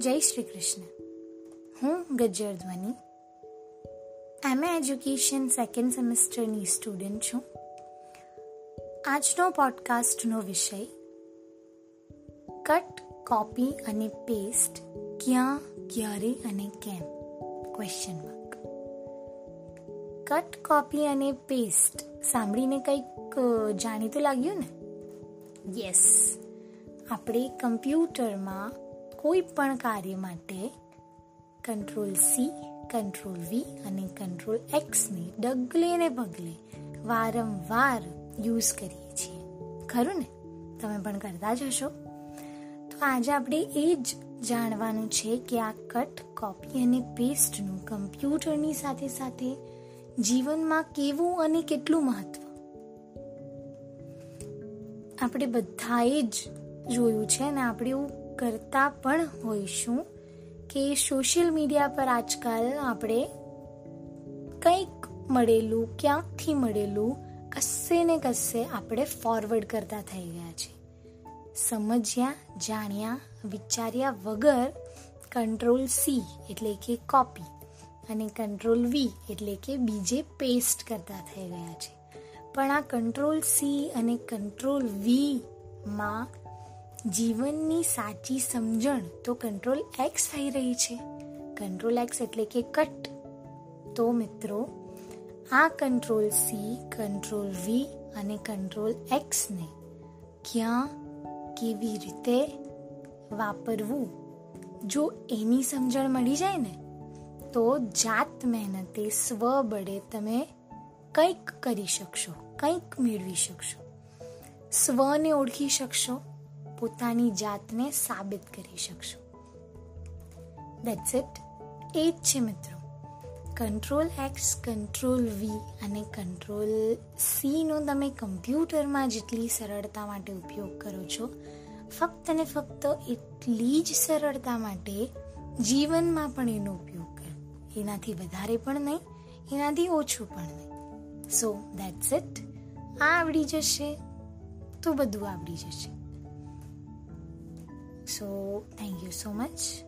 જય શ્રી કૃષ્ણ. હું Gajjar Dhvani. MA education second સેમેસ્ટરની student છું. આજનો પોડકાસ્ટનો વિષય કટ કોપી અને પેસ્ટ ક્યાં, ક્યારે અને કેમ? ક્વેશ્ચન માર્ક કટ કોપી અને પેસ્ટ સાંભળીને કંઈક જાણીતું લાગ્યું ને? યસ આપણે કમ્પ્યુટરમાં કોઈ પણ કાર્ય માટે કંટ્રોલ સી કંટ્રોલ વી અને કંટ્રોલ એક્સને ડગલે ને પગલે વારંવાર યુઝ કરીએ છીએ. ખરું ને? તમે પણ કરતા જ હશો તો આજે આપણે એ જ જાણવાનું છે કે આ કટ કોપી અને પેસ્ટનું કમ્પ્યુટરની સાથે સાથે જીવનમાં કેવું અને કેટલું મહત્વ? આપણે બધાએ જ જોયું છે અને આપણે એવું કરતા પણ હોઈશું કે સોશિયલ મીડિયા પર આજકાલ આપણે કંઈક મળેલું, ક્યાંકથી મળેલું, કશે ને કશે આપણે ફોરવર્ડ કરતા થઈ ગયા છે. સમજ્યા, જાણ્યા, વિચાર્યા વગર કંટ્રોલ સી એટલે કે કોપી અને કંટ્રોલ વી એટલે કે બીજે પેસ્ટ કરતા થઈ ગયા છે. પણ આ કંટ્રોલ સી અને કંટ્રોલ વીમાં જીવનની સાચી સમજણ તો કંટ્રોલ એક્સ થઈ રહી છે. કંટ્રોલ એક્સ એટલે કે કટ તો મિત્રો, આ કંટ્રોલ સી કંટ્રોલ વી અને કંટ્રોલ એક્સને ક્યાં, કેવી રીતે વાપરવું? જો એની સમજણ મળી જાય ને, તો જાત મહેનતે સ્વ બળે તમે કંઈક કરી શકશો, કંઈક મેળવી શકશો. સ્વને ઓળખી શકશો. પોતાની જાતને સાબિત કરી શકશો. દેટ્સ ઇટ એ જ છે મિત્રો. કંટ્રોલ એક્સ કંટ્રોલ વી અને કંટ્રોલ સીનો તમે કમ્પ્યુટરમાં જેટલી સરળતા માટે ઉપયોગ કરો છો, ફક્ત ને ફક્ત એટલી જ સરળતા માટે જીવનમાં પણ એનો ઉપયોગ કરો. એનાથી વધારે પણ નહીં, એનાથી ઓછું પણ નહીં. સો દેટ્સ ઇટ આ આવડી જશે. તો બધું આવડી જશે. So, thank you so much.